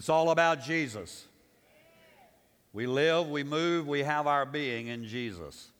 It's all about Jesus. We live, we move, we have our being in Jesus.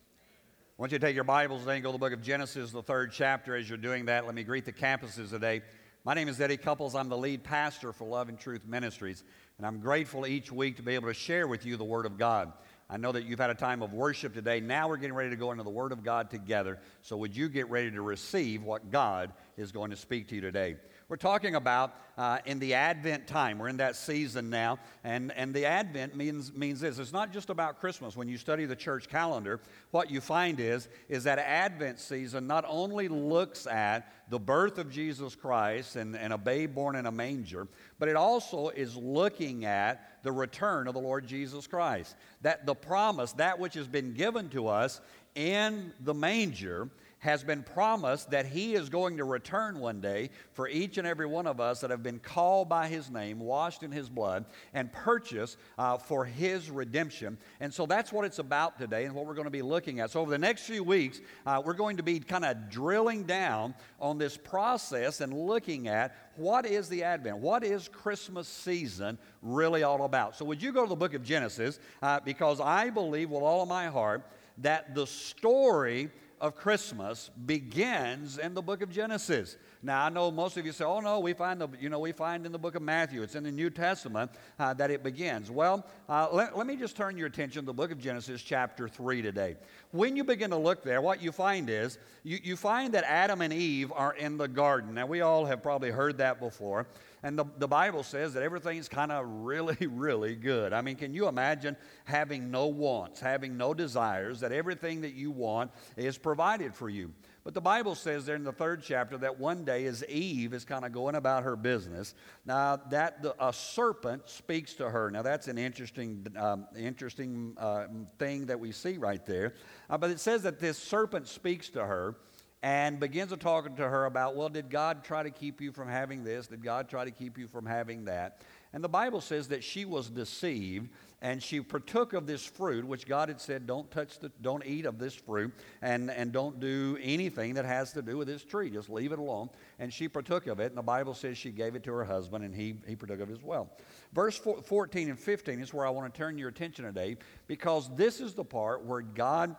I want you to take your Bibles and go to the book of Genesis, the third chapter. As you're doing that, let me greet the campuses today. My name is Eddie Couples. I'm the lead pastor for Love and Truth Ministries, and I'm grateful each week to be able to share with you the Word of God. I know that you've had a time of worship today. Now we're getting ready to go into the Word of God together. So, would you get ready to receive what God is going to speak to you today? We're talking about uh, in the Advent time. We're in that season now. And, and the Advent means, means this it's not just about Christmas. When you study the church calendar, what you find is, is that Advent season not only looks at the birth of Jesus Christ and, and a babe born in a manger, but it also is looking at the return of the Lord Jesus Christ. That the promise, that which has been given to us in the manger, has been promised that He is going to return one day for each and every one of us that have been called by His name, washed in His blood, and purchased uh, for His redemption. And so that's what it's about today and what we're going to be looking at. So, over the next few weeks, uh, we're going to be kind of drilling down on this process and looking at what is the Advent? What is Christmas season really all about? So, would you go to the book of Genesis? Uh, because I believe with all of my heart that the story of Christmas begins in the book of Genesis. Now, I know most of you say, oh, no, we find, the, you know, we find in the book of Matthew, it's in the New Testament uh, that it begins. Well, uh, let, let me just turn your attention to the book of Genesis, chapter 3 today. When you begin to look there, what you find is you, you find that Adam and Eve are in the garden. Now, we all have probably heard that before. And the, the Bible says that everything's kind of really, really good. I mean, can you imagine having no wants, having no desires, that everything that you want is provided for you? But the Bible says there in the third chapter that one day, as Eve is kind of going about her business, now that the, a serpent speaks to her. Now that's an interesting, um, interesting uh, thing that we see right there. Uh, but it says that this serpent speaks to her and begins to talk to her about, well, did God try to keep you from having this? Did God try to keep you from having that? And the Bible says that she was deceived and she partook of this fruit, which God had said, don't touch the, don't eat of this fruit and, and don't do anything that has to do with this tree. Just leave it alone. And she partook of it. And the Bible says she gave it to her husband and he, he partook of it as well. Verse 14 and 15 is where I want to turn your attention today because this is the part where God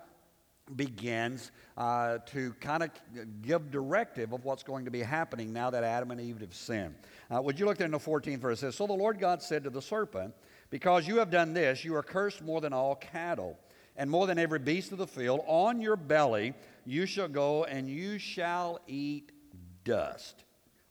begins uh, to kind of give directive of what's going to be happening now that Adam and Eve have sinned. Uh, would you look there in the 14th verse? It says, So the Lord God said to the serpent, Because you have done this, you are cursed more than all cattle, and more than every beast of the field. On your belly you shall go, and you shall eat dust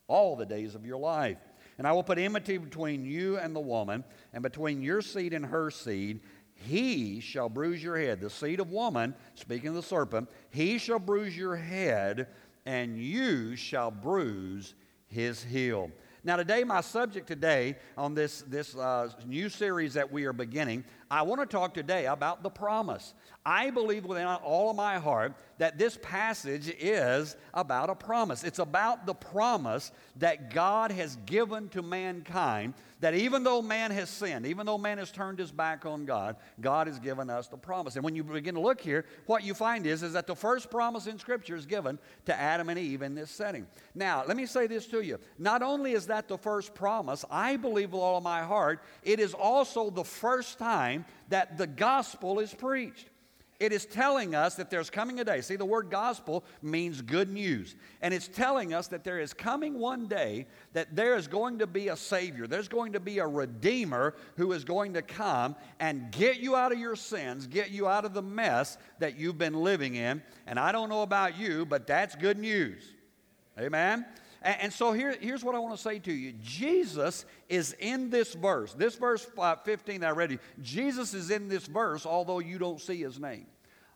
all the days of your life. And I will put enmity between you and the woman, and between your seed and her seed he shall bruise your head. The seed of woman, speaking of the serpent, he shall bruise your head, and you shall bruise his heel. Now, today, my subject today on this, this uh, new series that we are beginning, I want to talk today about the promise. I believe within all of my heart that this passage is about a promise. It's about the promise that God has given to mankind that even though man has sinned, even though man has turned his back on God, God has given us the promise. And when you begin to look here, what you find is, is that the first promise in Scripture is given to Adam and Eve in this setting. Now, let me say this to you. Not only is that the first promise, I believe with all of my heart, it is also the first time that the gospel is preached. It is telling us that there's coming a day. See, the word gospel means good news. And it's telling us that there is coming one day that there is going to be a Savior. There's going to be a Redeemer who is going to come and get you out of your sins, get you out of the mess that you've been living in. And I don't know about you, but that's good news. Amen? And, so here, here's what I want to say to you Jesus is in this verse. This verse uh, 15 that I read you, Jesus is in this verse, although you don't see his name.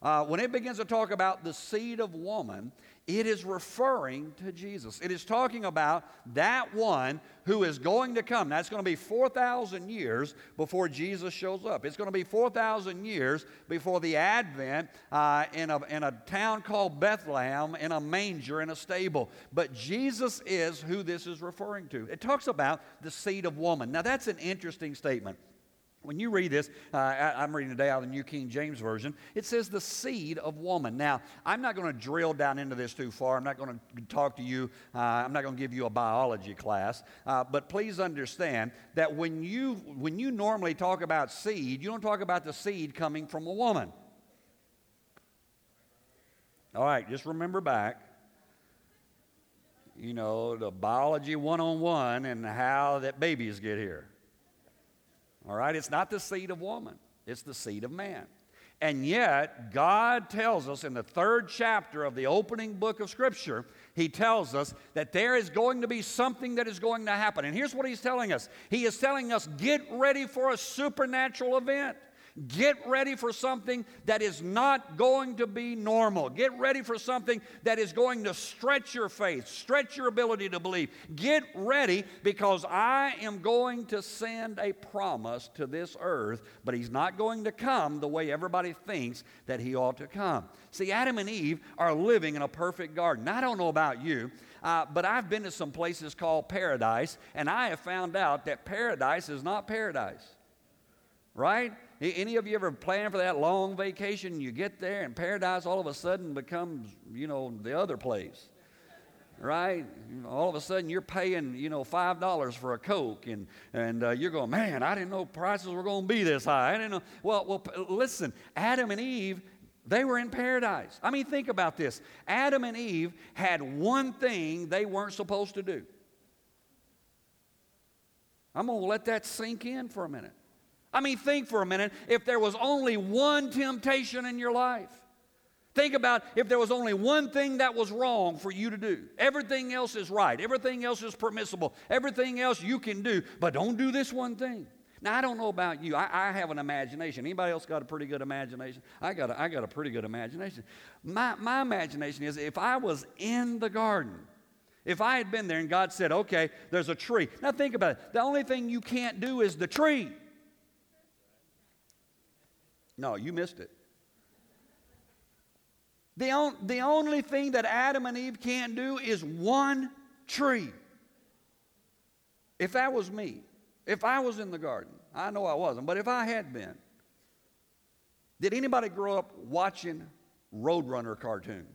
Uh, when it begins to talk about the seed of woman, it is referring to Jesus. It is talking about that one who is going to come. It's going to be 4,000 years before Jesus shows up. It's going to be 4,000 years before the advent uh, in, a, in a town called Bethlehem, in a manger, in a stable. But Jesus is who this is referring to. It talks about the seed of woman. Now, that's an interesting statement. When you read this, uh, I, am reading today out of the New King James Version, it says the seed of woman. Now, I'm not going to drill down into this too far. I'm not going to talk to you, uh, I'm not going to give you a biology class. Uh, but please understand that when you, when you normally talk about seed, you don't talk about the seed coming from a woman. All right, just remember back you know, the biology one on one and how that babies get here. All right? It's not the seed of woman, it's the seed of man. And yet, God tells us in the third chapter of the opening book of Scripture, He tells us that there is going to be something that is going to happen. And here's what He's telling us He is telling us, get ready for a supernatural event. Get ready for something that is not going to be normal. Get ready for something that is going to stretch your faith, stretch your ability to believe. Get ready because I am going to send a promise to this earth, but He's not going to come the way everybody thinks that He ought to come. See, Adam and Eve are living in a perfect garden. I don't know about you. Uh, but I've been to some places called paradise, and I have found out that paradise is not paradise. Right? Any of you ever plan for that long vacation? You get there and paradise all of a sudden becomes, you know, the other place. Right? All of a sudden you're paying, you know, $5 for a Coke and, and uh, you're going, man, I didn't know prices were going to be this high. I didn't know. Well, well, listen, Adam and Eve, they were in paradise. I mean, think about this. Adam and Eve had one thing they weren't supposed to do. I'm going to let that sink in for a minute. I mean, think for a minute if there was only one temptation in your life. Think about if there was only one thing that was wrong for you to do. Everything else is right. Everything else is permissible. Everything else you can do, but don't do this one thing. Now I don't know about you. I, I have an imagination. Anybody else got a pretty good imagination? I got a, I got a pretty good imagination. My, my imagination is if I was in the garden, if I had been there and God said, okay, there's a tree. Now think about it. The only thing you can't do is the tree. No, you missed it. The, on, the only thing that Adam and Eve can't do is one tree. If that was me, if I was in the garden, I know I wasn't, but if I had been, did anybody grow up watching Roadrunner cartoons?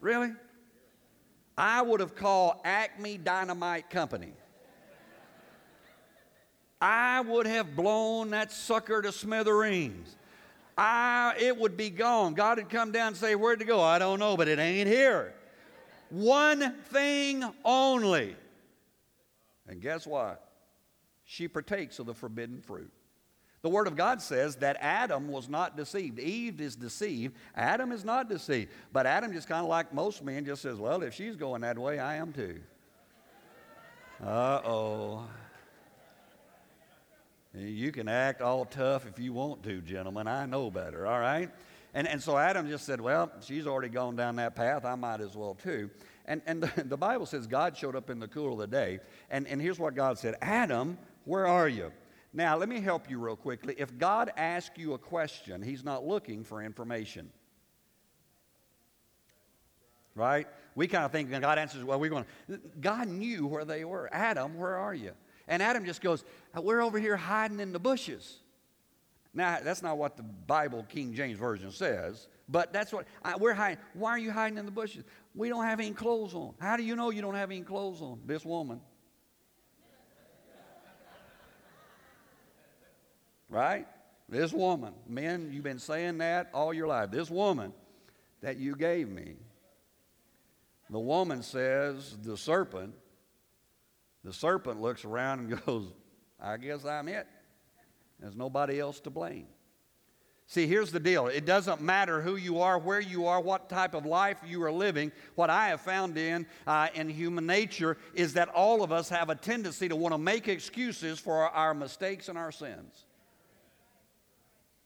Really? I would have called Acme Dynamite Company. I would have blown that sucker to smithereens. I, it would be gone. God would come down and say, Where'd it go? I don't know, but it ain't here. One thing only. And guess what? She partakes of the forbidden fruit. The Word of God says that Adam was not deceived. Eve is deceived. Adam is not deceived. But Adam, just kind of like most men, just says, Well, if she's going that way, I am too. Uh oh. You can act all tough if you want to, gentlemen. I know better, all right? And, and so Adam just said, Well, she's already gone down that path. I might as well too. And, and the, the Bible says God showed up in the cool of the day. And, and here's what God said Adam, where are you? Now, let me help you real quickly. If God asks you a question, He's not looking for information. Right? We kind of think God answers, well, we're going, God knew where they were. Adam, where are you? And Adam just goes, We're over here hiding in the bushes. Now, that's not what the Bible, King James Version says, but that's what I, we're hiding. Why are you hiding in the bushes? We don't have any clothes on. How do you know you don't have any clothes on? This woman. right? This woman. Men, you've been saying that all your life. This woman that you gave me. The woman says, the serpent the serpent looks around and goes, I guess I'm it. There's nobody else to blame. See, here's the deal. It doesn't matter who you are, where you are, what type of life you are living. What I have found in, uh, in human nature is that all of us have a tendency to want to make excuses for our mistakes and our sins.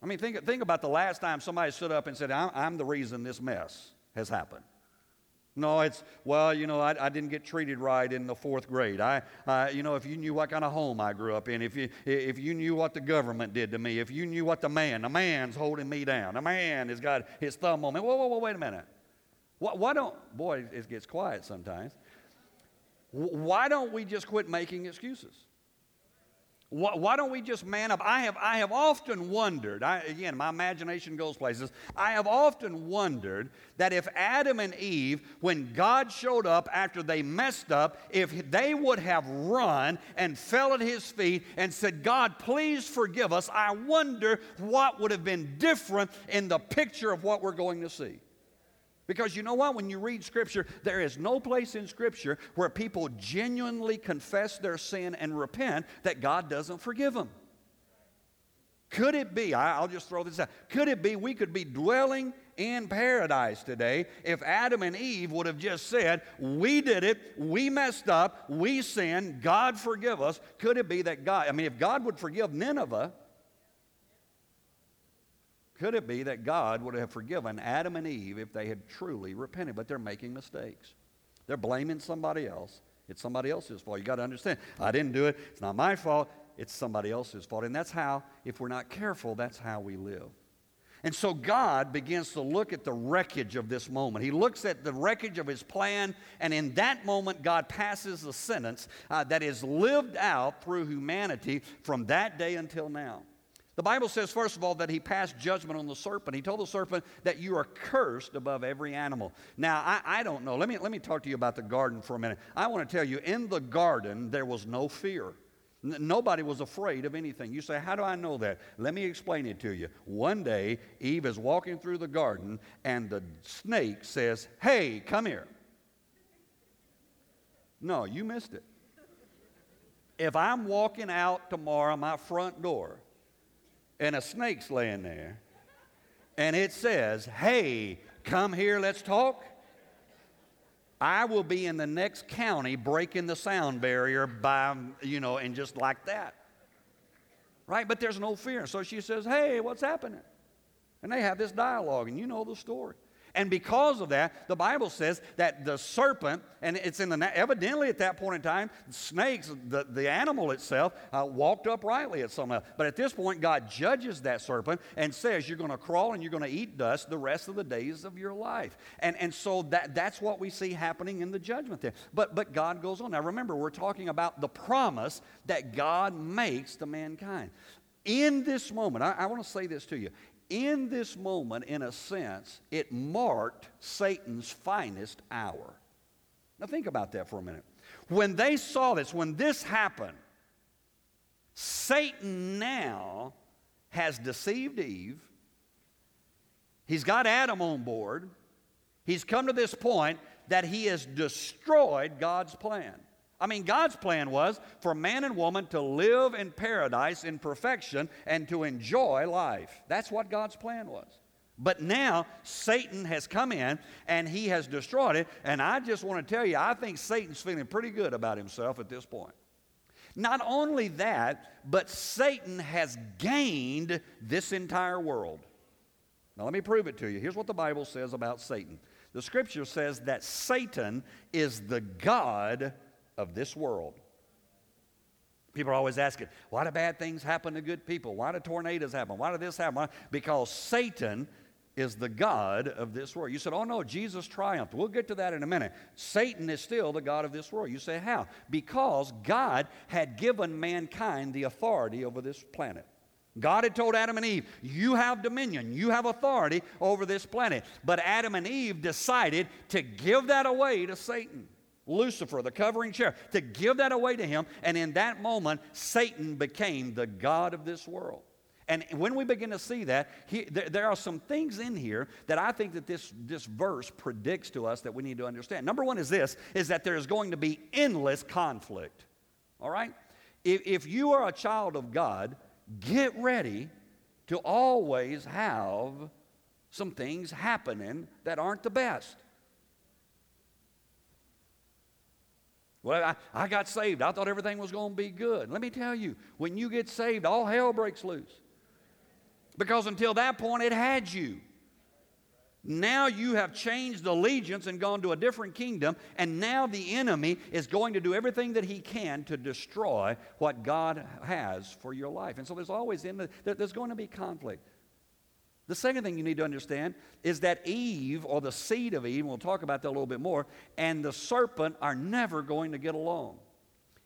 I mean, think, think about the last time somebody stood up and said, I'm, I'm the reason this mess has happened. No, it's, well, you know, I, I, didn't get treated right in the fourth grade. I, you know, if you knew what kind of home I grew up in, if you, if you knew what the government did to me, if you knew what the man, the man's holding me down, the man has got his thumb on me. Whoa, whoa, whoa, wait a minute. Why, why don't, boy, it gets quiet sometimes. Why don't we just quit making excuses? Why, don't we just man up? I have, I have often wondered, I, again, my imagination goes places. I have often wondered that if Adam and Eve, when God showed up after they messed up, if they would have run and fell at his feet and said, God, please forgive us, I wonder what would have been different in the picture of what we're going to see. Because you know what? When you read Scripture, there is no place in Scripture where people genuinely confess their sin and repent that God doesn't forgive them. Could it be, I'll just throw this out, could it be we could be dwelling in paradise today if Adam and Eve would have just said, We did it, we messed up, we sinned, God forgive us? Could it be that God, I mean, if God would forgive Nineveh, could it be that God would have forgiven Adam and Eve if they had truly repented? But they're making mistakes. They're blaming somebody else. It's somebody else's fault. You got to understand. I didn't do it. It's not my fault. It's somebody else's fault. And that's how, if we're not careful, that's how we live. And so God begins to look at the wreckage of this moment. He looks at the wreckage of his plan, and in that moment, God passes a sentence uh, that is lived out through humanity from that day until now. The Bible says, first of all, that he passed judgment on the serpent. He told the serpent that you are cursed above every animal. Now, I, I, don't know. Let me, let me talk to you about the garden for a minute. I want to tell you, in the garden, there was no fear. Nobody was afraid of anything. You say, How do I know that? Let me explain it to you. One day, Eve is walking through the garden, and the snake says, Hey, come here. No, you missed it. If I'm walking out tomorrow, my front door, and a snake's laying there, and it says, Hey, come here, let's talk. I will be in the next county breaking the sound barrier by, you know, and just like that. Right? But there's no fear. So she says, Hey, what's happening? And they have this dialogue, and you know the story. And because of that, the Bible says that the serpent, and it's in the, evidently at that point in time, snakes, the, the animal itself, uh, walked uprightly at some level. But at this point, God judges that serpent and says, You're going to crawl and you're going to eat dust the rest of the days of your life. And, and so that, that's what we see happening in the judgment there. But, but God goes on. Now remember, we're talking about the promise that God makes to mankind. In this moment, I, I want to say this to you in this moment, in a sense, it marked Satan's finest hour. Now, think about that for a minute. When they saw this, when this happened, Satan now has deceived Eve. He's got Adam on board. He's come to this point that he has destroyed God's plan. I mean, God's plan was for man and woman to live in paradise in perfection and to enjoy life. That's what God's plan was. But now Satan has come in and he has destroyed it. And I just want to tell you, I think Satan's feeling pretty good about himself at this point. Not only that, but Satan has gained this entire world. Now, let me prove it to you. Here's what the Bible says about Satan the scripture says that Satan is the God of this world. People are always asking, why do bad things happen to good people? Why do tornadoes happen? Why do this happen? Because Satan is the God of this world. You said, oh no, Jesus triumphed. We'll get to that in a minute. Satan is still the God of this world. You say, how? Because God had given mankind the authority over this planet. God had told Adam and Eve, You have dominion, you have authority over this planet. But Adam and Eve decided to give that away to Satan. Lucifer, the covering cherub, to give that away to him. And in that moment, Satan became the God of this world. And when we begin to see that, he, there, there, are some things in here that I think that this, this verse predicts to us that we need to understand. Number one is this, is that there is going to be endless conflict. All right? If, if you are a child of God, get ready to always have some things happening that aren't the best. Well, I, I got saved. I thought everything was going to be good. Let me tell you, when you get saved, all hell breaks loose. Because until that point, it had you. Now you have changed allegiance and gone to a different kingdom, and now the enemy is going to do everything that he can to destroy what God has for your life. And so there's always in the, there's going to be conflict. The second thing you need to understand is that Eve, or the seed of Eve, we'll talk about that a little bit more, and the serpent are never going to get along.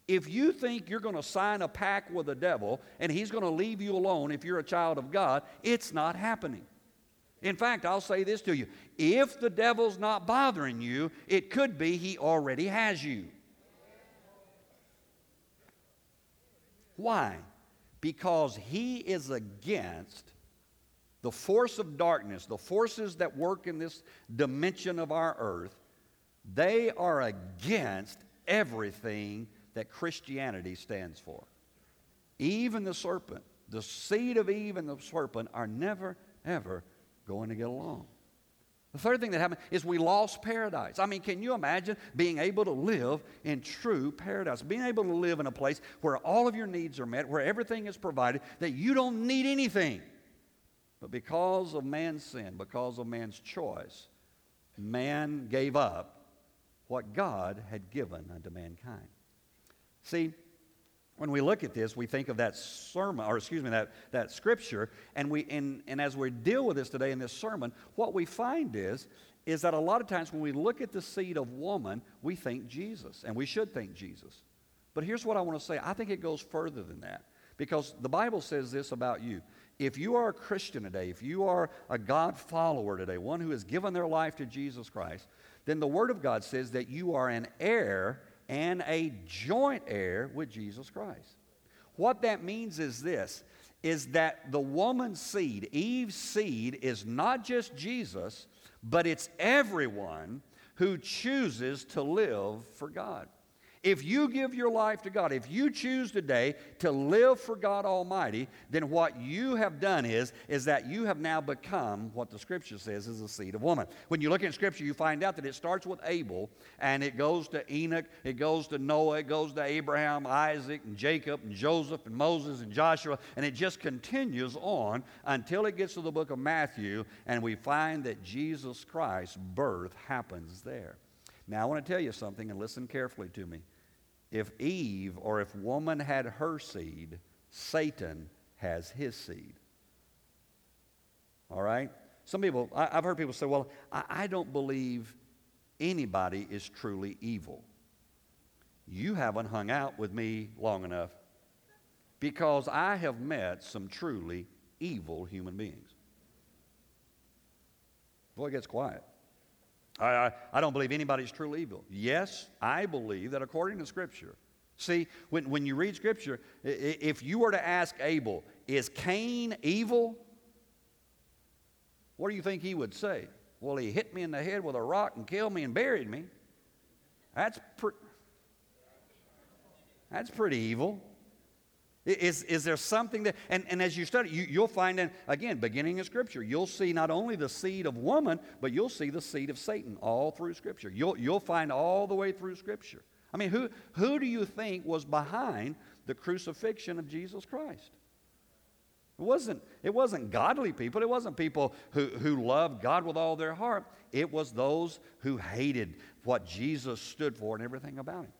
If you think you're going to sign a pact with the devil and he's going to leave you alone if you're a child of God, it's not happening. In fact, I'll say this to you if the devil's not bothering you, it could be he already has you. Why? Because he is against the force of darkness, the forces that work in this dimension of our earth. They are against everything that Christianity stands for. Eve and the serpent, the seed of Eve and the serpent are never, ever going to get along. The third thing that happened is we lost paradise. I mean, can you imagine being able to live in true paradise? Being able to live in a place where all of your needs are met, where everything is provided, that you don't need anything. But because of man's sin, because of man's choice, man gave up what God had given unto mankind. See, when we look at this, we think of that sermon, or excuse me, that, that scripture, and, we, and, and as we deal with this today in this sermon, what we find is, is that a lot of times when we look at the seed of woman, we think Jesus, and we should think Jesus. But here's what I want to say I think it goes further than that, because the Bible says this about you. If you are a Christian today, if you are a God follower today, one who has given their life to Jesus Christ, then the Word of God says that you are an heir and a joint heir with Jesus Christ. What that means is this is that the woman's seed, Eve's seed, is not just Jesus, but it's everyone who chooses to live for God. If you give your life to God, if you choose today to live for God Almighty, then what you have done is, is that you have now become what the Scripture says is the seed of woman. When you look in Scripture, you find out that it starts with Abel and it goes to Enoch, it goes to Noah, it goes to Abraham, Isaac, and Jacob, and Joseph, and Moses, and Joshua, and it just continues on until it gets to the book of Matthew, and we find that Jesus Christ's birth happens there. Now, I want to tell you something, and listen carefully to me. If Eve or if woman had her seed, Satan has his seed. All right? Some people, I, have heard people say, well, I, I don't believe anybody is truly evil. You haven't hung out with me long enough because I have met some truly evil human beings. Boy, it gets quiet. I, I, don't believe anybody's truly evil. Yes, I believe that according to Scripture, see, when, when you read Scripture, if you were to ask Abel, is Cain evil? What do you think he would say? Well, he hit me in the head with a rock and killed me and buried me. That's, pre- that's pretty evil. Is, is there something that, and, and as you study, you, you'll find, in, again, beginning in Scripture, you'll see not only the seed of woman, but you'll see the seed of Satan all through Scripture. You'll, you'll find all the way through Scripture. I mean, who, who do you think was behind the crucifixion of Jesus Christ? It wasn't, it wasn't godly people. It wasn't people who, who loved God with all their heart. It was those who hated what Jesus stood for and everything about him.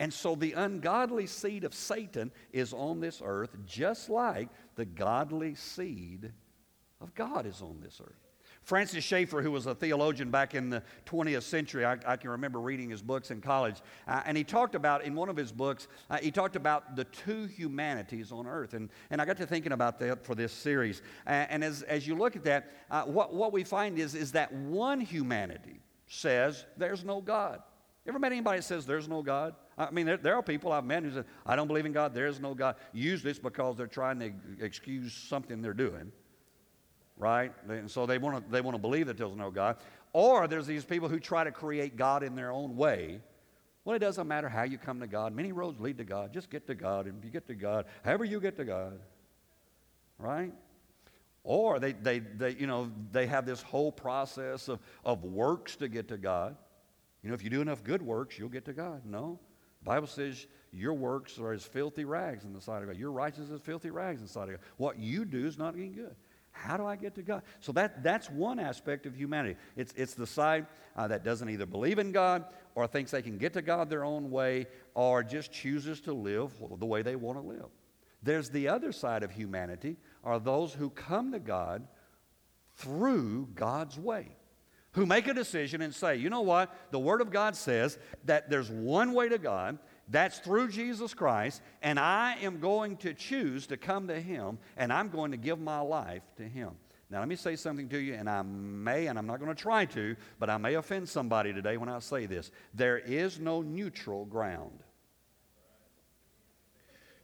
And so the ungodly seed of Satan is on this earth, just like the godly seed of God is on this earth. Francis Schaeffer, who was a theologian back in the 20th century, I, I can remember reading his books in college, uh, and he talked about, in one of his books, uh, he talked about the two humanities on earth. And, and I got to thinking about that for this series. Uh, and as, as you look at that, uh, what, what we find is, is that one humanity says there's no God. Ever met anybody that says there's no God? I mean, there, there, are people I've met who say, I don't believe in God, there is no God. Usually it's because they're trying to excuse something they're doing, right? And so they want to they want to believe that there's no God. Or there's these people who try to create God in their own way. Well, it doesn't matter how you come to God. Many roads lead to God. Just get to God. And if you get to God, however you get to God, right? Or they, they, they, you know, they have this whole process of, of works to get to God. You know, if you do enough good works, you'll get to God. No. The Bible says your works are as filthy rags in the sight of God. Your righteousness is filthy rags in the sight of God. What you do is not any good. How do I get to God? So that, that's one aspect of humanity. It's, it's the side uh, that doesn't either believe in God or thinks they can get to God their own way or just chooses to live the way they want to live. There's the other side of humanity are those who come to God through God's way who make a decision and say, you know what? The Word of God says that there's one way to God, That's through Jesus Christ, and I am going to choose to come to Him, and I'm going to give my life to Him. Now, let me say something to you, and I may, and I'm not going to try to, but I may offend somebody today when I say this. There is no neutral ground.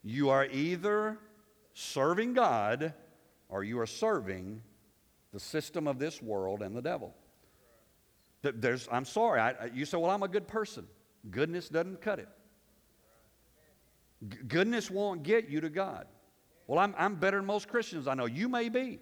You are either serving God or you are serving the system of this world and the devil. There's, I'm sorry, I, you say, well, I'm a good person. Goodness doesn't cut it. G- goodness won't get you to God. Well, I'm, I'm better than most Christians I know. You may be.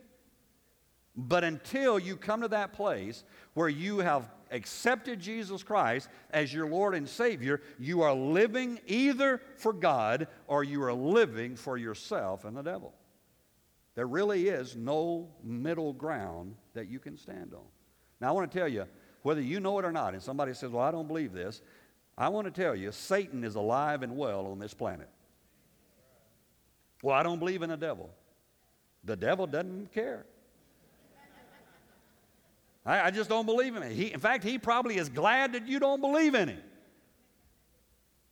But until you come to that place where you have accepted Jesus Christ as your Lord and Savior, you are living either for God or you are living for yourself and the devil. There really is no middle ground that you can stand on. Now, I want to tell you, whether you know it or not, and somebody says, Well, I don't believe this, I want to tell you, Satan is alive and well on this planet. Well, I don't believe in the devil. The devil doesn't care. I, I just don't believe in him. He, in fact, he probably is glad that you don't believe in him.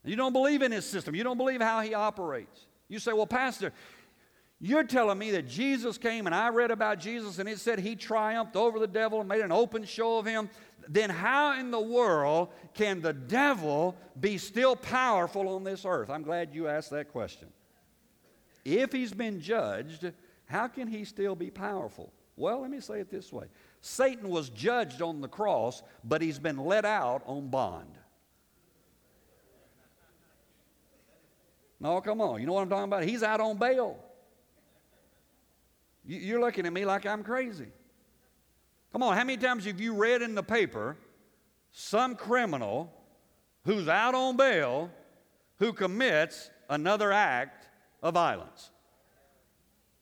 You don't believe in his system. You don't believe how he operates. You say, well, Pastor, you're telling me that Jesus came and I read about Jesus and it said he triumphed over the devil and made an open show of him. Then, how in the world can the devil be still powerful on this earth? I'm glad you asked that question. If he's been judged, how can he still be powerful? Well, let me say it this way Satan was judged on the cross, but he's been let out on bond. No, come on. You know what I'm talking about? He's out on bail. You're looking at me like I'm crazy. Come on, how many times have you read in the paper some criminal who's out on bail who commits another act of violence?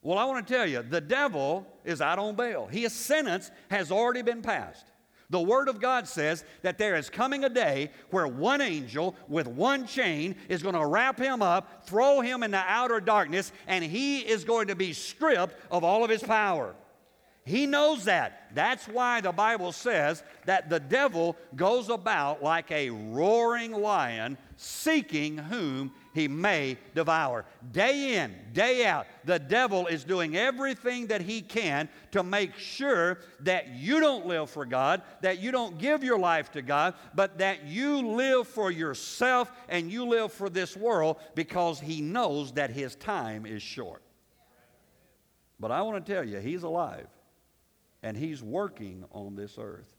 Well, I want to tell you, the devil is out on bail. His sentence has already been passed. The Word of God says that there is coming a day where one angel with one chain is going to wrap him up, throw him in the outer darkness, and he is going to be stripped of all of his power. He knows that. That's why the Bible says that the devil goes about like a roaring lion, seeking whom he may devour. Day in, day out, the devil is doing everything that he can to make sure that you don't live for God, that you don't give your life to God, but that you live for yourself and you live for this world because he knows that his time is short. But I want to tell you, he's alive and He's working on this earth.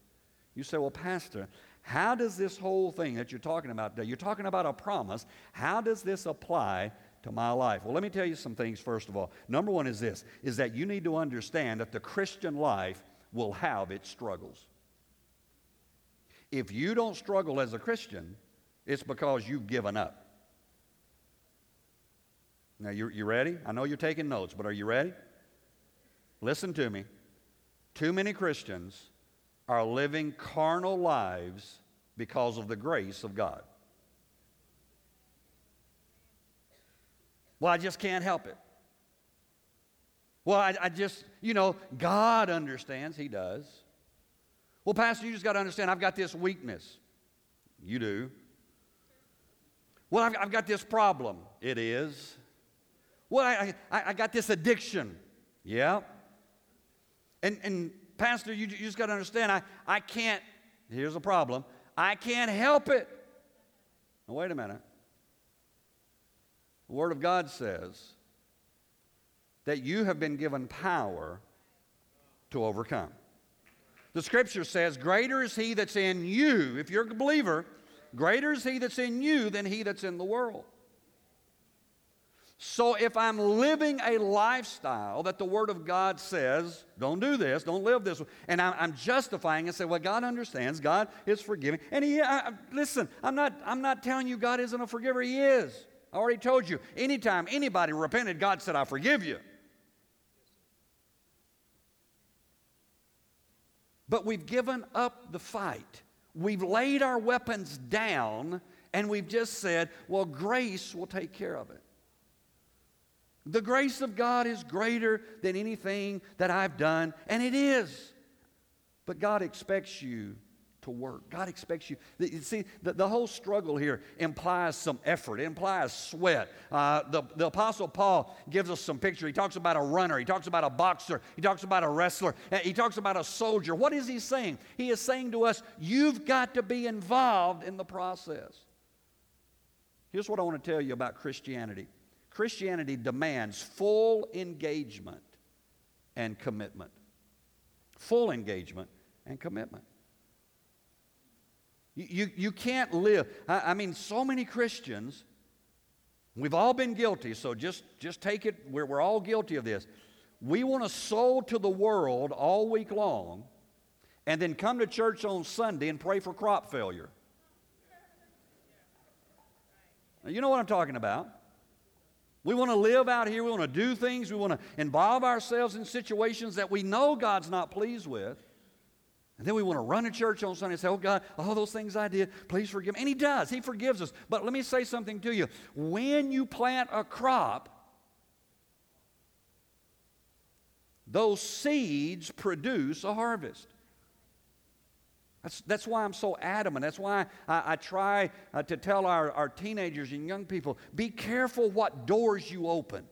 You say, well, Pastor, how does this whole thing that you're talking about, you're talking about a promise, how does this apply to my life? Well, let me tell you some things first of all. Number one is this, is that you need to understand that the Christian life will have its struggles. If you don't struggle as a Christian, it's because you've given up. Now, you, you ready? I know you're taking notes, but are you ready? Listen to me. Too many Christians are living carnal lives because of the grace of God. Well, I just can't help it. Well, I, I, just, you know, God understands. He does. Well, Pastor, you just got to understand, I've got this weakness. You do. Well, I've, I've got this problem. It is. Well, I, I, I got this addiction. Yeah. And, and Pastor, you, you just got to understand, I, I can't, here's a problem, I can't help it. Now, wait a minute. The Word of God says that you have been given power to overcome. The Scripture says, Greater is He that's in you, if you're a believer, greater is He that's in you than He that's in the world. So if I'm living a lifestyle that the Word of God says, don't do this, don't live this and I'm, justifying and say, well, God understands, God is forgiving, and He, I, listen, I'm not, I'm not telling you God isn't a forgiver, He is. I already told you, anytime anybody repented, God said, I forgive you. But we've given up the fight. We've laid our weapons down, and we've just said, well, grace will take care of it. The grace of God is greater than anything that I've done, and it is. But God expects you to work. God expects you. You see, the, the whole struggle here implies some effort, it implies sweat. Uh, the, the Apostle Paul gives us some picture. He talks about a runner, he talks about a boxer, he talks about a wrestler, he talks about a soldier. What is he saying? He is saying to us, you've got to be involved in the process. Here's what I want to tell you about Christianity Christianity demands full engagement and commitment. Full engagement and commitment. You, you, you can't live. I, I mean, so many Christians, we've all been guilty, so just, just take it, we're, we're all guilty of this. We want to sow to the world all week long and then come to church on Sunday and pray for crop failure. Now, you know what I'm talking about. We want to live out here. We want to do things. We want to involve ourselves in situations that we know God's not pleased with. And then we want to run to church on Sunday and say, Oh God, all those things I did, please forgive me. And He does, He forgives us. But let me say something to you. When you plant a crop, those seeds produce a harvest. That's, that's why I'm so adamant. That's why I, I try uh, to tell our, our teenagers and young people be careful what doors you open.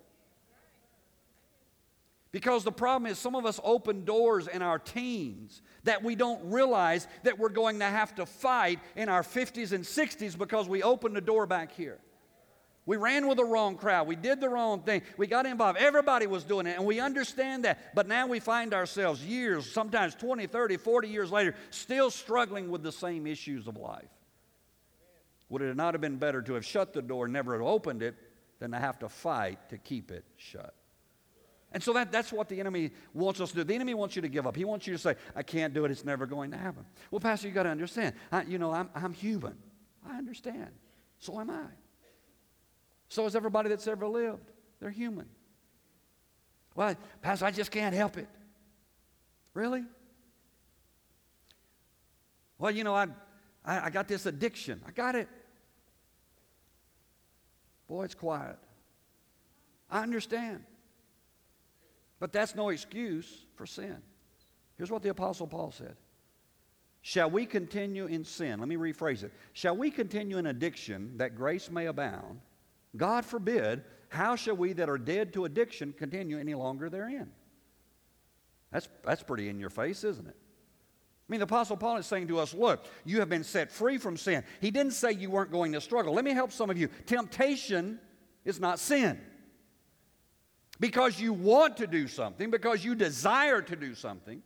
Because the problem is, some of us open doors in our teens that we don't realize that we're going to have to fight in our 50s and 60s because we opened the door back here. We ran with the wrong crowd. We did the wrong thing. We got involved. Everybody was doing it, and we understand that. But now we find ourselves years, sometimes 20, 30, 40 years later, still struggling with the same issues of life. Would it not have been better to have shut the door, never have opened it, than to have to fight to keep it shut? And so that, that's what the enemy wants us to do. The enemy wants you to give up. He wants you to say, I can't do it. It's never going to happen. Well, Pastor, you got to understand. I, you know, I'm, I'm human. I understand. So am I. So is everybody that's ever lived. They're human. Well, Pastor, I just can't help it. Really? Well, you know, I, I, I got this addiction. I got it. Boy, it's quiet. I understand. But that's no excuse for sin. Here's what the Apostle Paul said Shall we continue in sin? Let me rephrase it. Shall we continue in addiction that grace may abound? God forbid, how shall we that are dead to addiction continue any longer therein? That's, that's pretty in your face, isn't it? I mean, the Apostle Paul is saying to us, look, you have been set free from sin. He didn't say you weren't going to struggle. Let me help some of you. Temptation is not sin because you want to do something, because you desire to do something.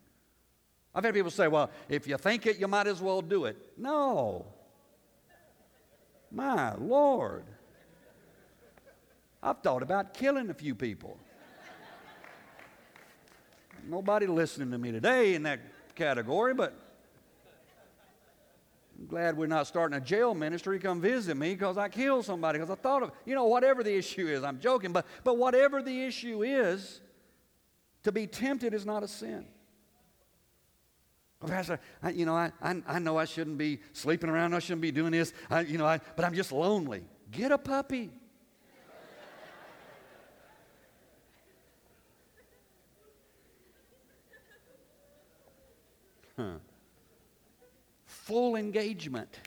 I've had people say, well, if you think it, you might as well do it. No. My Lord. I've thought about killing a few people. Nobody listening to me today in that category, but I'm glad we're not starting a jail ministry. Come visit me because I killed somebody because I thought of, you know, whatever the issue is. I'm joking, but, but whatever the issue is, to be tempted is not a sin. Pastor, I, you know, I, I, I, know I shouldn't be sleeping around. I shouldn't be doing this. I, you know, I, but I'm just lonely. Get a puppy. Huh full engagement.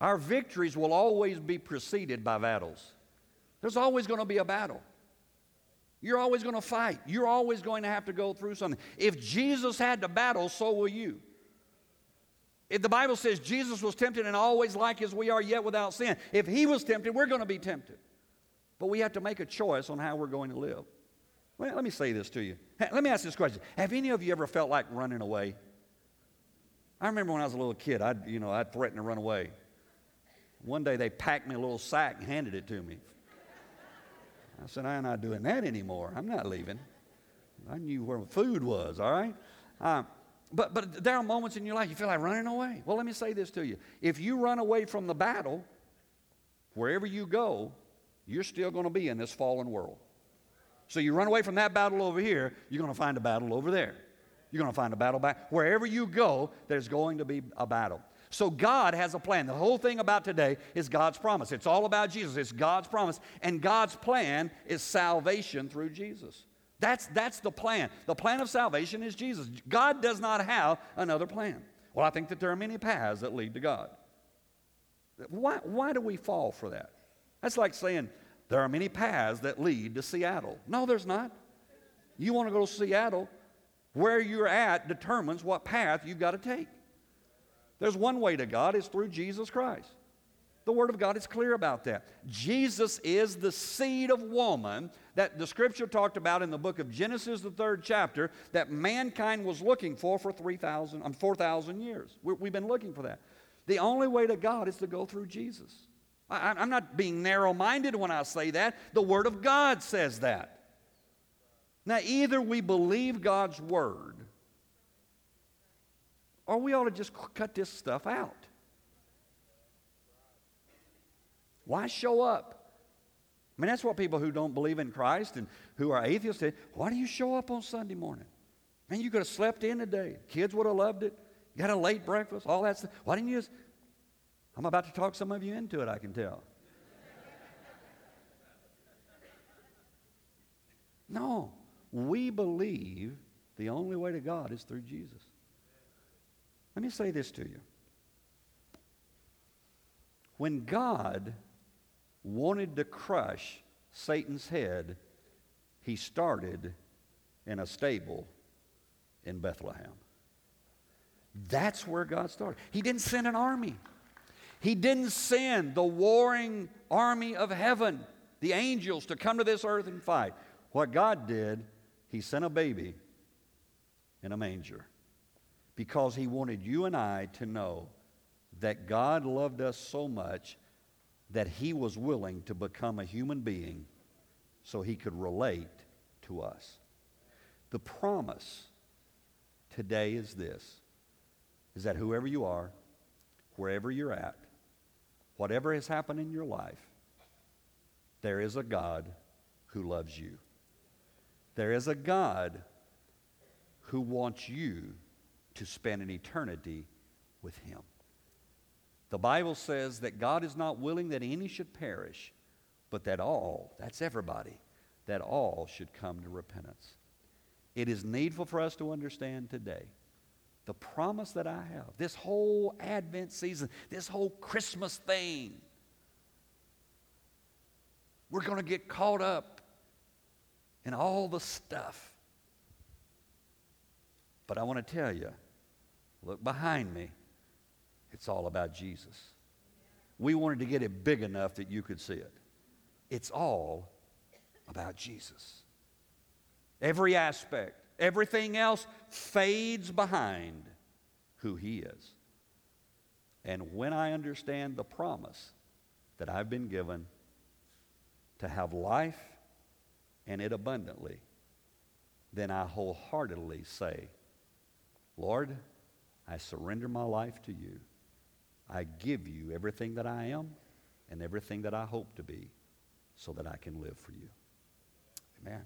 Our victories will always be preceded by battles. There's always going to be a battle. You're always going to fight. You're always going to have to go through something. If Jesus had to battle, so will you. If the Bible says Jesus was tempted and always like as we are, yet without sin, if he was tempted, we're going to be tempted. But we have to make a choice on how we're going to live. Well, let me say this to you. Let me ask this question Have any of you ever felt like running away? I remember when I was a little kid, I'd, you know, I'd threaten to run away. One day they packed me a little sack and handed it to me. I said, I'm not doing that anymore. I'm not leaving. I knew where food was, all right? Uh, but, but there are moments in your life you feel like running away. Well, let me say this to you. If you run away from the battle, wherever you go, you're still going to be in this fallen world. So you run away from that battle over here, you're going to find a battle over there. You're going to find a battle back. Wherever you go, there's going to be a battle. So God has a plan. The whole thing about today is God's promise. It's all about Jesus. It's God's promise. And God's plan is salvation through Jesus. That's, that's the plan. The plan of salvation is Jesus. God does not have another plan. Well, I think that there are many paths that lead to God. Why, why do we fall for that? That's like saying there are many paths that lead to Seattle. No, there's not. You want to go to Seattle, where you're at determines what path you've got to take. There's one way to God, it's through Jesus Christ. The Word of God is clear about that. Jesus is the seed of woman that the Scripture talked about in the book of Genesis, the third chapter, that mankind was looking for for 3,000, um, 4,000 years. we have been looking for that. The only way to God is to go through Jesus. I'm not being narrow minded when I say that. The Word of God says that. Now, either we believe God's Word or we ought to just cut this stuff out. Why show up? I mean, that's what people who don't believe in Christ and who are atheists say. Why do you show up on Sunday morning? Man, you could have slept in today. Kids would have loved it. You got a late breakfast, all that stuff. Why didn't you just? I'm about to talk some of you into it, I can tell. No, we believe the only way to God is through Jesus. Let me say this to you. When God wanted to crush Satan's head, he started in a stable in Bethlehem. That's where God started. He didn't send an army. He didn't send the warring army of heaven, the angels, to come to this earth and fight. What God did, He sent a baby in a manger because He wanted you and I to know that God loved us so much that he was willing to become a human being so he could relate to us. The promise today is this is that whoever you are, wherever you're at, whatever has happened in your life, there is a God who loves you. There is a God who wants you to spend an eternity with him. The Bible says that God is not willing that any should perish, but that all, that's everybody, that all should come to repentance. It is needful for us to understand today the promise that I have, this whole Advent season, this whole Christmas thing. We're going to get caught up in all the stuff. But I want to tell you look behind me. It's all about Jesus. We wanted to get it big enough that you could see it. It's all about Jesus. Every aspect, everything else fades behind who He is. And when I understand the promise that I've been given to have life and it abundantly, then I wholeheartedly say, Lord, I surrender my life to you. I give you everything that I am and everything that I hope to be so that I can live for you. Amen.